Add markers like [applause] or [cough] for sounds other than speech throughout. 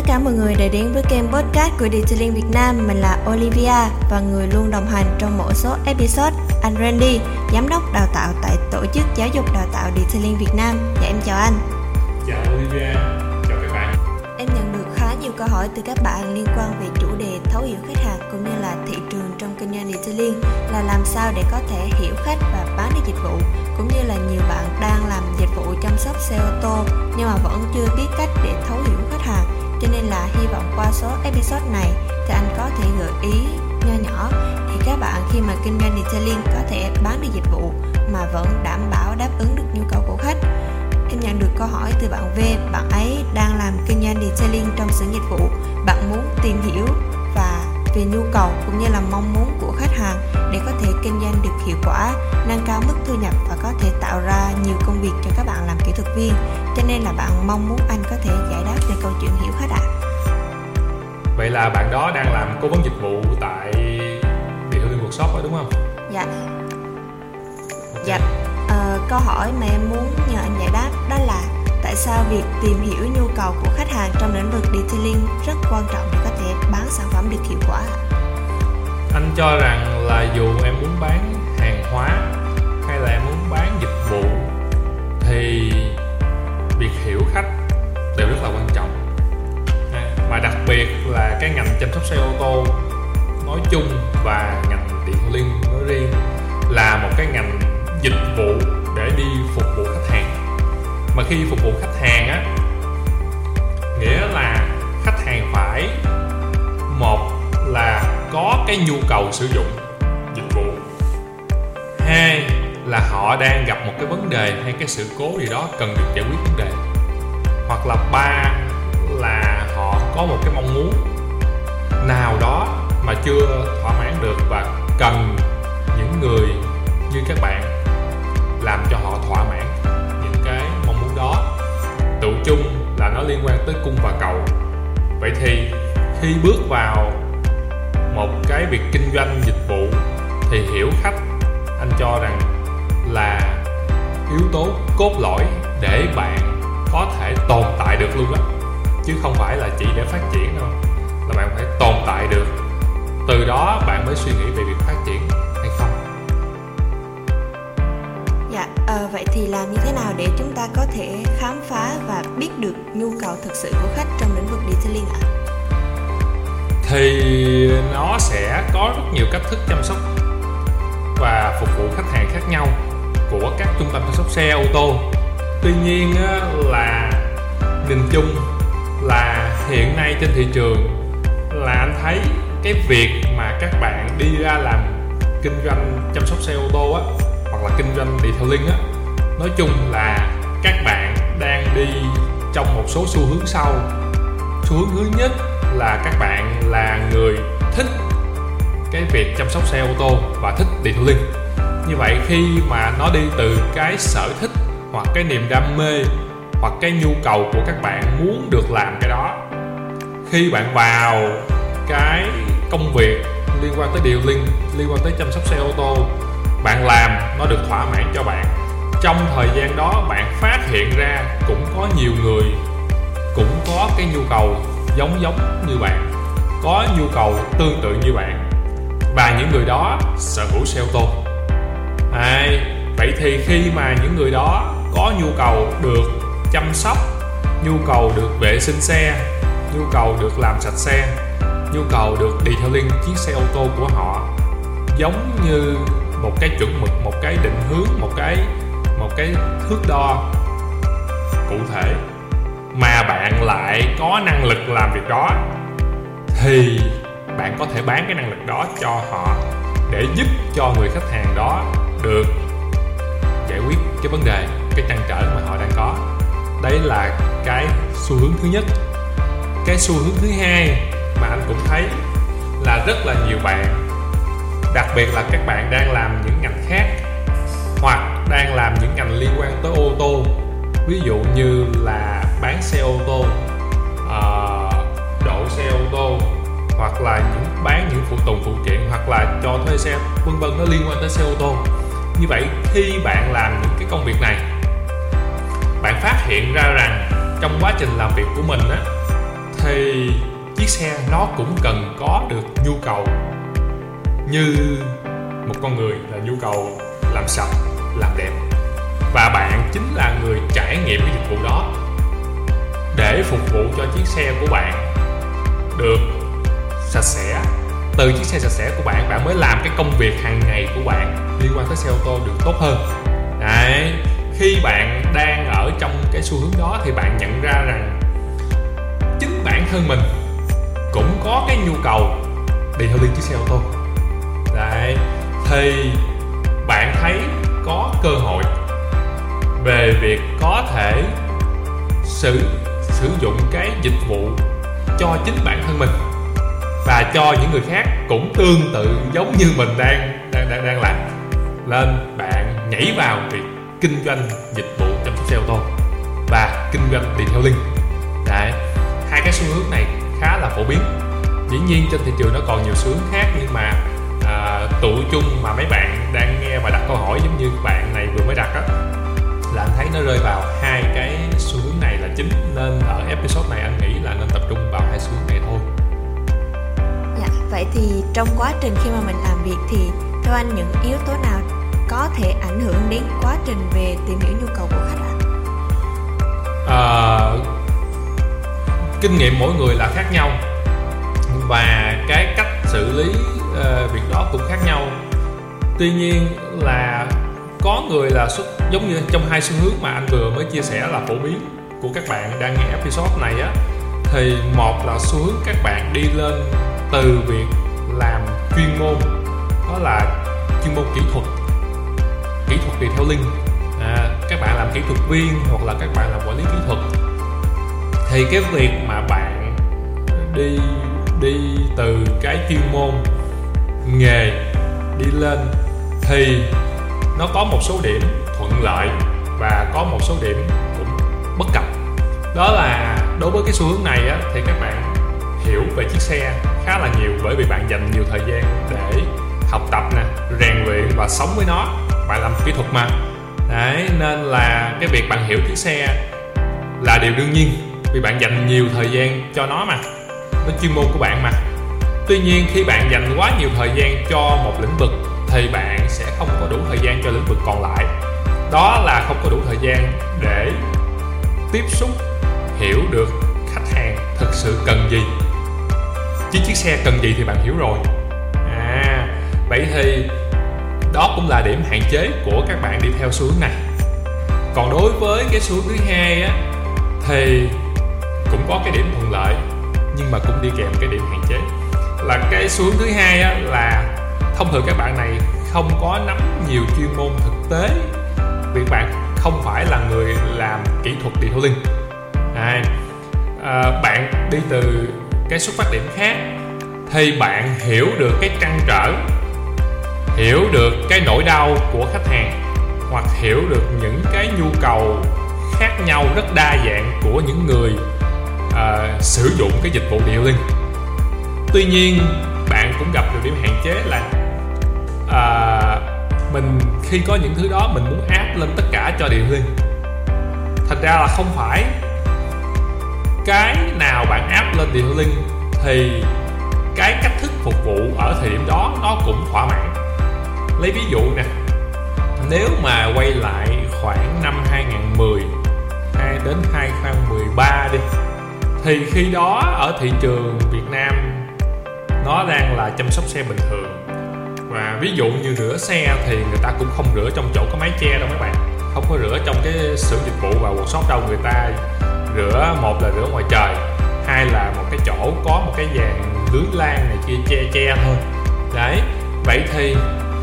tất cả mọi người đã đến với kênh podcast của Detailing Việt Nam. Mình là Olivia và người luôn đồng hành trong mỗi số episode anh Randy, giám đốc đào tạo tại tổ chức giáo dục đào tạo Detailing Việt Nam. Dạ em chào anh. Chào Olivia, chào các bạn. Em nhận được khá nhiều câu hỏi từ các bạn liên quan về chủ đề thấu hiểu khách hàng cũng như là thị trường trong kinh doanh detailing là làm sao để có thể hiểu khách và bán được dịch vụ cũng như là nhiều bạn đang làm dịch vụ chăm sóc xe ô tô nhưng mà vẫn chưa biết cách để thấu hiểu khách hàng cho nên là hy vọng qua số episode này thì anh có thể gợi ý nho nhỏ. Thì các bạn khi mà kinh doanh detailing có thể bán được dịch vụ mà vẫn đảm bảo đáp ứng được nhu cầu của khách. Em nhận được câu hỏi từ bạn V, bạn ấy đang làm kinh doanh detailing trong xưởng dịch vụ. Bạn muốn tìm hiểu và về nhu cầu cũng như là mong muốn của khách hàng để có thể kinh doanh được hiệu quả, nâng cao mức thu nhập và có thể tạo ra nhiều công việc cho các bạn làm kỹ thuật viên. Cho nên là bạn mong muốn anh có thể giải đáp về câu chuyện hiểu khách ạ. À. Vậy là bạn đó đang làm cố vấn dịch vụ tại Detailing Workshop đó đúng không? Dạ. Okay. Dạ. À, câu hỏi mà em muốn nhờ anh giải đáp đó là tại sao việc tìm hiểu nhu cầu của khách hàng trong lĩnh vực detailing rất quan trọng để có thể bán sản phẩm được hiệu quả anh cho rằng là dù em muốn bán hàng hóa hay là em muốn bán dịch vụ, thì việc hiểu khách đều rất là quan trọng. À, mà đặc biệt là cái ngành chăm sóc xe ô tô, nói chung và ngành điện liên nói riêng là một cái ngành dịch vụ để đi phục vụ khách hàng. Mà khi phục vụ khách hàng á, nghĩa là khách hàng phải, một có cái nhu cầu sử dụng dịch vụ. Hai là họ đang gặp một cái vấn đề hay cái sự cố gì đó cần được giải quyết vấn đề. Hoặc là ba là họ có một cái mong muốn nào đó mà chưa thỏa mãn được và cần những người như các bạn làm cho họ thỏa mãn những cái mong muốn đó. Tự chung là nó liên quan tới cung và cầu. Vậy thì khi bước vào một cái việc kinh doanh dịch vụ thì hiểu khách. Anh cho rằng là yếu tố cốt lõi để bạn có thể tồn tại được luôn á chứ không phải là chỉ để phát triển đâu. Là bạn phải tồn tại được. Từ đó bạn mới suy nghĩ về việc phát triển hay không. Dạ à, vậy thì làm như thế nào để chúng ta có thể khám phá và biết được nhu cầu thực sự của khách trong lĩnh vực detailing ạ? Thì nó sẽ có rất nhiều cách thức chăm sóc và phục vụ khách hàng khác nhau của các trung tâm chăm sóc xe, ô tô. Tuy nhiên là nhìn chung là hiện nay trên thị trường là anh thấy cái việc mà các bạn đi ra làm kinh doanh chăm sóc xe, ô tô á, hoặc là kinh doanh detailing á, nói chung là các bạn đang đi trong một số xu hướng sau. Xu hướng thứ nhất là các bạn là người thích cái việc chăm sóc xe ô tô và thích detailing như vậy khi mà nó đi từ cái sở thích hoặc cái niềm đam mê hoặc cái nhu cầu của các bạn muốn được làm cái đó, khi bạn vào cái công việc liên quan tới điều linh, liên quan tới chăm sóc xe ô tô, bạn làm nó được thỏa mãn cho bạn. Trong thời gian đó bạn phát hiện ra cũng có nhiều người, cũng có cái nhu cầu giống giống như bạn, có nhu cầu tương tự như bạn, và những người đó sở hữu xe ô tô. Hai vậy thì khi mà những người đó có nhu cầu được chăm sóc, nhu cầu được vệ sinh xe, nhu cầu được làm sạch xe, nhu cầu được detailing chiếc xe ô tô của họ, giống như một cái chuẩn mực, một cái định hướng, một cái một cái thước đo cụ thể mà bạn lại có năng lực làm việc đó, thì bạn có thể bán cái năng lực đó cho họ để giúp cho người khách hàng đó được giải quyết cái vấn đề, cái trăn trở mà họ đang có. Đấy là cái xu hướng thứ nhất. Cái xu hướng thứ hai mà anh cũng thấy là rất là nhiều bạn, đặc biệt là các bạn đang làm những ngành khác hoặc đang làm những ngành liên quan tới ô tô, ví dụ như là bán xe ô tô à, độ xe ô tô hoặc là những bán những phụ tùng phụ kiện hoặc là cho thuê xe vân vân nó liên quan tới xe ô tô. Như vậy khi bạn làm những cái công việc này bạn phát hiện ra rằng trong quá trình làm việc của mình á thì chiếc xe nó cũng cần có được nhu cầu như một con người là nhu cầu làm sạch làm đẹp. Và bạn chính là người trải nghiệm cái dịch vụ đó để phục vụ cho chiếc xe của bạn được sạch sẽ. Từ chiếc xe sạch sẽ của bạn bạn mới làm cái công việc hàng ngày của bạn liên quan tới xe ô tô được tốt hơn. Đấy, khi bạn đang ở trong cái xu hướng đó thì bạn nhận ra rằng chính bản thân mình cũng có cái nhu cầu đi theo liên chiếc xe ô tô. Đấy, thì bạn thấy có cơ hội về việc có thể sử sử dụng cái dịch vụ cho chính bản thân mình. Và cho những người khác cũng tương tự giống như mình đang đang đang, đang làm. Nên bạn nhảy vào việc kinh doanh dịch vụ chăm sóc xe ô tô và kinh doanh đi theo link. Đấy hai cái xu hướng này khá là phổ biến. Dĩ nhiên trên thị trường nó còn nhiều xu hướng khác nhưng mà à, tụ chung mà mấy bạn đang nghe và đặt câu hỏi giống như bạn này vừa mới đặt á là anh thấy nó rơi vào hai cái xu chính nên ở episode này anh nghĩ là nên tập trung vào hai xu hướng này thôi. Dạ vậy thì trong quá trình khi mà mình làm việc thì theo anh những yếu tố nào có thể ảnh hưởng đến quá trình về tìm hiểu nhu cầu của khách ạ? À, kinh nghiệm mỗi người là khác nhau và cái cách xử lý uh, việc đó cũng khác nhau. Tuy nhiên là có người là xuất giống như trong hai xu hướng mà anh vừa mới chia sẻ là phổ biến của các bạn đang nghe episode này á thì một là xu hướng các bạn đi lên từ việc làm chuyên môn đó là chuyên môn kỹ thuật kỹ thuật detailing à, các bạn làm kỹ thuật viên hoặc là các bạn làm quản lý kỹ thuật. Thì cái việc mà bạn đi đi từ cái chuyên môn nghề đi lên thì nó có một số điểm thuận lợi và có một số điểm cũng bất cập đó là đối với cái xu hướng này á, thì các bạn hiểu về chiếc xe khá là nhiều bởi vì bạn dành nhiều thời gian để học tập nè rèn luyện và sống với nó. Bạn làm kỹ thuật mà. Đấy nên là cái việc bạn hiểu chiếc xe là điều đương nhiên vì bạn dành nhiều thời gian cho nó mà nó chuyên môn của bạn mà. Tuy nhiên khi bạn dành quá nhiều thời gian cho một lĩnh vực thì bạn sẽ không có đủ thời gian cho lĩnh vực còn lại. Đó là không có đủ thời gian để tiếp xúc hiểu được khách hàng thực sự cần gì. Chứ chiếc xe cần gì thì bạn hiểu rồi. À vậy thì đó cũng là điểm hạn chế của các bạn đi theo xu hướng này. Còn đối với cái xu hướng thứ hai á, thì cũng có cái điểm thuận lợi, nhưng mà cũng đi kèm cái điểm hạn chế. Là cái xu hướng thứ hai á, là thông thường các bạn này không có nắm nhiều chuyên môn thực tế. Vì bạn không phải là người làm kỹ thuật detailing hai. À, bạn đi từ cái xuất phát điểm khác thì bạn hiểu được cái trăn trở hiểu được cái nỗi đau của khách hàng hoặc hiểu được những cái nhu cầu khác nhau rất đa dạng của những người uh, sử dụng cái dịch vụ detailing tuy nhiên bạn cũng gặp được điểm hạn chế là uh, mình khi có những thứ đó mình muốn áp lên tất cả cho detailing thật ra là không phải cái nào bạn áp lên detailing thì cái cách thức phục vụ ở thời điểm đó nó cũng thỏa mãn. Lấy ví dụ nè, nếu mà quay lại khoảng năm 2010 hay đến 2013 đi, thì khi đó ở thị trường Việt Nam nó đang là chăm sóc xe bình thường. Và ví dụ như rửa xe thì người ta cũng không rửa trong chỗ có mái che đâu mấy bạn, không có rửa trong cái xưởng dịch vụ và workshop đâu, người ta rửa, một là rửa ngoài trời, hai là một cái chỗ có một cái dàn lưới lan này kia che che thôi. Đấy, vậy thì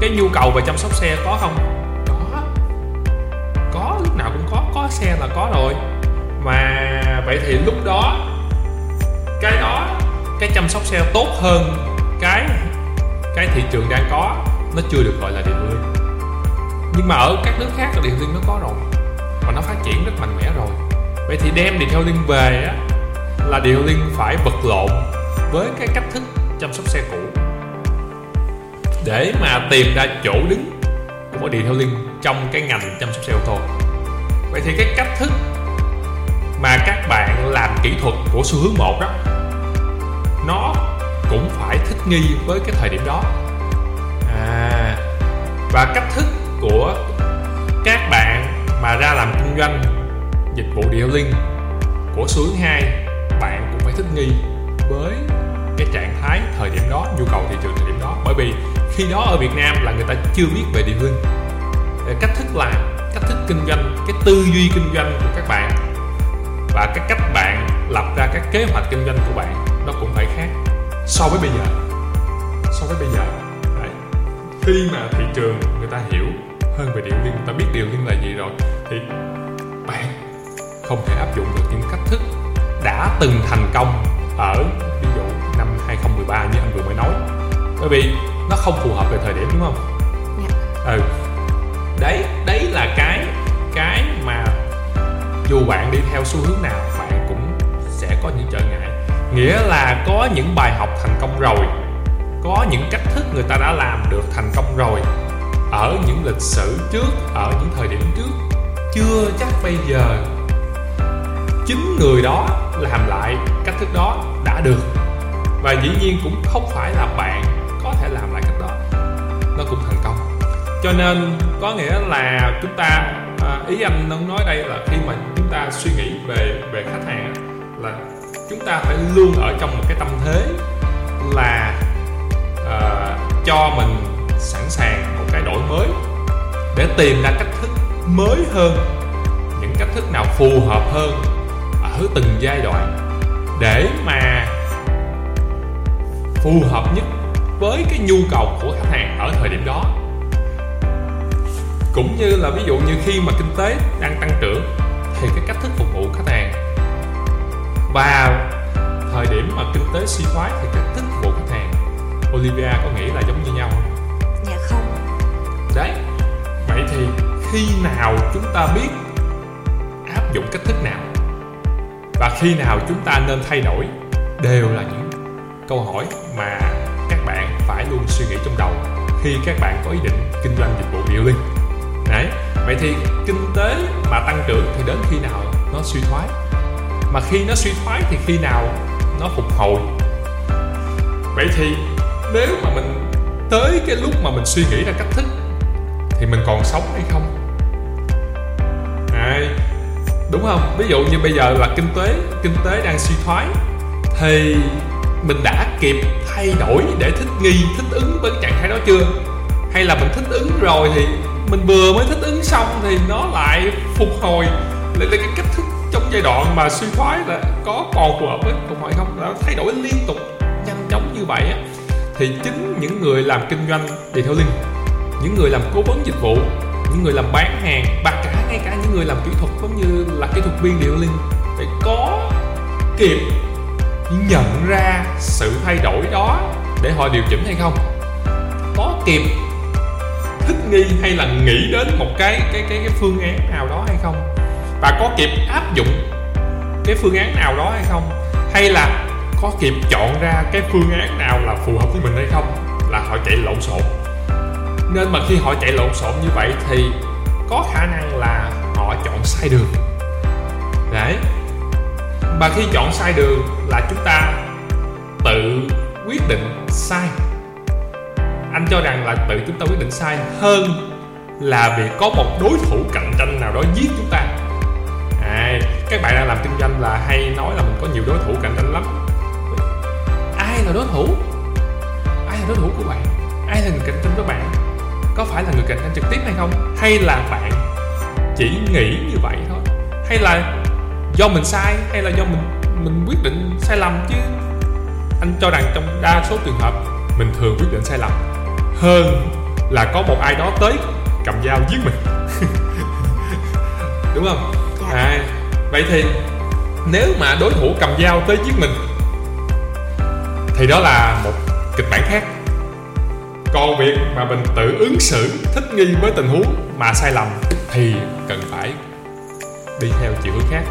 cái nhu cầu về chăm sóc xe có không? Có. Có, lúc nào cũng có có xe là có rồi. Mà vậy thì lúc đó, cái đó, cái chăm sóc xe tốt hơn cái cái thị trường đang có, nó chưa được gọi là điện liên nhưng mà ở các nước khác là điện liên nó có rồi, và nó phát triển rất mạnh mẽ rồi vậy thì đem điện theo liên về á là điện liên phải vật lộn với cái cách thức chăm sóc xe cũ. Để mà tìm ra chỗ đứng của điện theo liên trong cái ngành chăm sóc xe ô tô. Vậy thì cái cách thức mà các bạn làm kỹ thuật của xu hướng một đó nó cũng phải thích nghi với cái thời điểm đó. À, và cách thức của các bạn mà ra làm kinh doanh dịch vụ detailing của xu hướng 2 bạn cũng phải thích nghi với cái trạng thái thời điểm đó, nhu cầu thị trường thời điểm đó. Bởi vì khi đó ở Việt Nam là người ta chưa biết về detailing cách thức làm, cách thức kinh doanh, cái tư duy kinh doanh của các bạn và cái cách bạn lập ra các kế hoạch kinh doanh của bạn nó cũng phải khác so với bây giờ. So với bây giờ, Đấy. khi mà thị trường người ta hiểu hơn về điều liên người ta biết điều liên là gì rồi thì bạn không thể áp dụng được những cách thức đã từng thành công ở ví dụ năm 2013 như anh vừa mới nói. Bởi vì nó không phù hợp về thời điểm đúng không? Dạ. ừ. Đấy đấy là cái cái mà dù bạn đi theo xu hướng nào bạn cũng sẽ có những trở ngại. Nghĩa là có những bài học thành công rồi có những cách thức người ta đã làm được thành công rồi ở những lịch sử trước ở những thời điểm trước chưa chắc bây giờ chính người đó làm lại cách thức đó đã được. Và dĩ nhiên cũng không phải là bạn có thể làm lại cách đó. Nó cũng thành công. Cho nên có nghĩa là chúng ta à, ý anh đang nói đây là khi mà chúng ta suy nghĩ về về khách hàng là chúng ta phải luôn ở trong một cái tâm thế là uh, cho mình sẵn sàng một cái đổi mới để tìm ra cách thức mới hơn những cách thức nào phù hợp hơn ở từng giai đoạn để mà phù hợp nhất với cái nhu cầu của khách hàng ở thời điểm đó. Cũng như là ví dụ như khi mà kinh tế đang tăng trưởng thì cái cách thức phục vụ khách hàng. Và thời điểm mà kinh tế suy thoái thì cách thức phục vụ khách hàng. Olivia có nghĩ là giống như nhau không? Dạ không. Đấy. Vậy thì khi nào chúng ta biết áp dụng cách thức nào và khi nào chúng ta nên thay đổi đều là những câu hỏi mà các bạn phải luôn suy nghĩ trong đầu khi các bạn có ý định kinh doanh dịch vụ điều linh đấy, vậy thì kinh tế mà tăng trưởng thì đến khi nào nó suy thoái? Mà khi nó suy thoái thì khi nào nó phục hồi? Vậy thì nếu mà mình tới cái lúc mà mình suy nghĩ ra cách thức, thì mình còn sống hay không? Đúng không? Ví dụ như bây giờ là kinh tế kinh tế đang suy thoái, thì mình đã kịp thay đổi để thích nghi, thích ứng với trạng thái đó chưa? Hay là mình thích ứng rồi thì mình vừa mới thích ứng xong thì nó lại phục hồi lại là cái cách thức trong giai đoạn mà suy thoái là có còn phù hợp với phục hồi không? Nó thay đổi liên tục, nhanh chóng như vậy á, thì chính những người làm kinh doanh, đi theo linh những người làm cố vấn dịch vụ những người làm bán hàng và cả ngay cả những người làm kỹ thuật giống như là kỹ thuật viên điều linh. Phải có kịp nhận ra sự thay đổi đó để họ điều chỉnh hay không? Có kịp thích nghi hay là nghĩ đến một cái cái cái cái phương án nào đó hay không? Và có kịp áp dụng cái phương án nào đó hay không? Hay là có kịp chọn ra cái phương án nào là phù hợp với mình hay không? Là họ chạy lộn xộn nên mà khi họ chạy lộn xộn như vậy thì có khả năng là họ chọn sai đường. Đấy. Và khi chọn sai đường là chúng ta tự quyết định sai. Anh cho rằng là tự chúng ta quyết định sai hơn là việc có một đối thủ cạnh tranh nào đó giết chúng ta. À, các bạn đang làm kinh doanh là hay nói là mình có nhiều đối thủ cạnh tranh lắm. Ai là đối thủ? Ai là đối thủ của bạn? Ai là người cạnh tranh với bạn? Có phải là người cạnh tranh trực tiếp hay không? Hay là bạn chỉ nghĩ như vậy thôi? Hay là do mình sai hay là do mình mình quyết định sai lầm chứ? Anh cho rằng trong đa số trường hợp mình thường quyết định sai lầm hơn là có một ai đó tới cầm dao giết mình. [laughs] Đúng không? À, vậy thì nếu mà đối thủ cầm dao tới giết mình thì đó là một kịch bản khác còn việc mà mình tự ứng xử, thích nghi với tình huống mà sai lầm thì cần phải đi theo chiều hướng khác.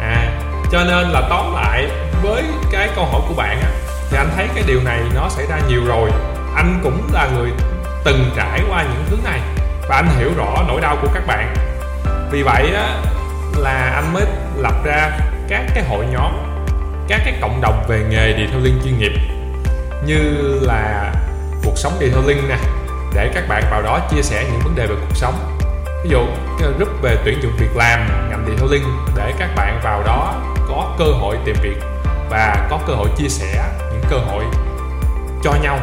À cho nên là tóm lại với cái câu hỏi của bạn á, thì anh thấy cái điều này nó xảy ra nhiều rồi. Anh cũng là người từng trải qua những thứ này và anh hiểu rõ nỗi đau của các bạn. Vì vậy á, là anh mới lập ra các cái hội nhóm, các cái cộng đồng về nghề detailing chuyên nghiệp, như là cuộc sống detailing nè. Để các bạn vào đó chia sẻ những vấn đề về cuộc sống. Ví dụ group về tuyển dụng việc làm, ngành detailing để các bạn vào đó có cơ hội tìm việc và có cơ hội chia sẻ những cơ hội cho nhau.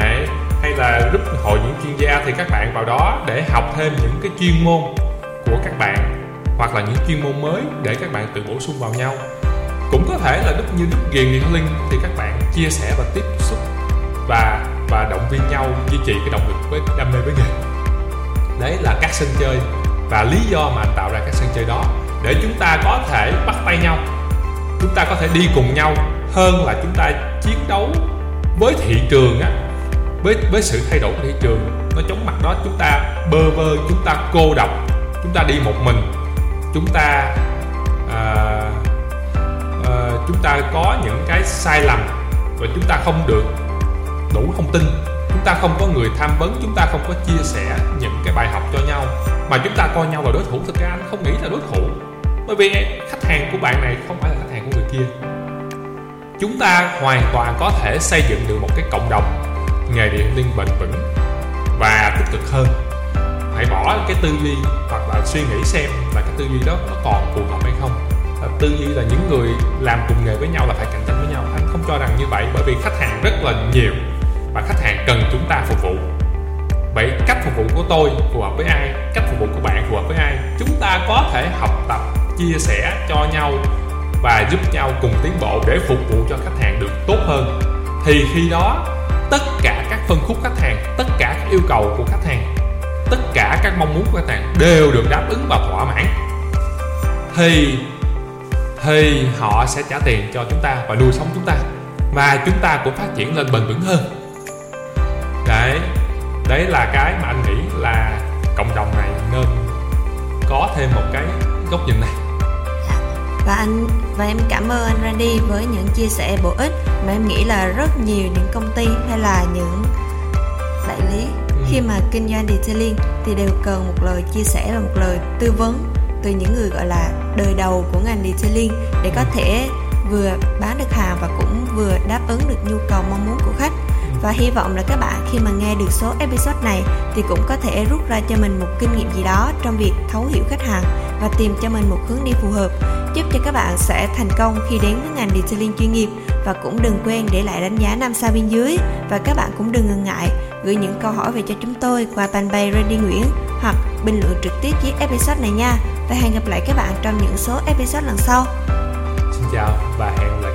Đấy. hay là group hội những chuyên gia thì các bạn vào đó để học thêm những cái chuyên môn của các bạn, hoặc là những chuyên môn mới để các bạn tự bổ sung vào nhau. Cũng có thể là đức như đức ghiền detailing thì các bạn chia sẻ và tiếp xúc và và động viên nhau duy trì cái động lực với đam mê với nghề. Đấy là các sân chơi và lý do mà anh tạo ra các sân chơi đó để chúng ta có thể bắt tay nhau. Chúng ta có thể đi cùng nhau hơn là chúng ta chiến đấu với thị trường á với với sự thay đổi của thị trường. Nó chống mặt đó chúng ta bơ vơ chúng ta cô độc chúng ta đi một mình chúng ta à, à, chúng ta có những cái sai lầm và chúng ta không được đủ thông tin. Chúng ta không có người tham vấn, chúng ta không có chia sẻ những cái bài học cho nhau. Mà chúng ta coi nhau là đối thủ, thực ra anh không nghĩ là đối thủ. Bởi vì khách hàng của bạn này không phải là khách hàng của người kia. Chúng ta hoàn toàn có thể xây dựng được một cái cộng đồng, nghề điện liên bền vững và tích cực hơn. Hãy bỏ cái tư duy hoặc là suy nghĩ xem là cái tư duy đó nó còn phù hợp hay không. Ờ, tư duy là những người làm cùng nghề với nhau là phải cạnh tranh với nhau. Anh không cho rằng như vậy bởi vì khách hàng rất là nhiều và khách hàng cần chúng ta phục vụ. Vậy cách phục vụ của tôi phù hợp với ai? Cách phục vụ của bạn phù hợp với ai? Chúng ta có thể học tập, chia sẻ cho nhau và giúp nhau cùng tiến bộ để phục vụ cho khách hàng được tốt hơn. Thì khi đó, tất cả các phân khúc khách hàng, tất cả các yêu cầu của khách hàng, tất cả các mong muốn của khách hàng đều được đáp ứng và thỏa mãn. Thì thì họ sẽ trả tiền cho chúng ta và nuôi sống chúng ta và chúng ta cũng phát triển lên bền vững hơn đấy đấy là cái mà anh nghĩ là cộng đồng này nên có thêm một cái góc nhìn này. Và anh và em cảm ơn anh Randy với những chia sẻ bổ ích mà em nghĩ là rất nhiều những công ty hay là những đại lý ừ. khi mà kinh doanh detailing thì đều cần một lời chia sẻ và một lời tư vấn từ những người gọi là đời đầu của ngành detailing để có thể vừa bán được hàng và cũng vừa đáp ứng được nhu cầu mong muốn của khách và hy vọng là các bạn khi mà nghe được số episode này thì cũng có thể rút ra cho mình một kinh nghiệm gì đó trong việc thấu hiểu khách hàng và tìm cho mình một hướng đi phù hợp, giúp cho các bạn sẽ thành công khi đến với ngành detailing chuyên nghiệp. Và cũng đừng quên để lại đánh giá 5 sao bên dưới và các bạn cũng đừng ngần ngại gửi những câu hỏi về cho chúng tôi qua fanpage Randy Nguyễn hoặc bình luận trực tiếp dưới episode này nha. Và hẹn gặp lại các bạn trong những số episode lần sau. Xin chào và hẹn gặp lại.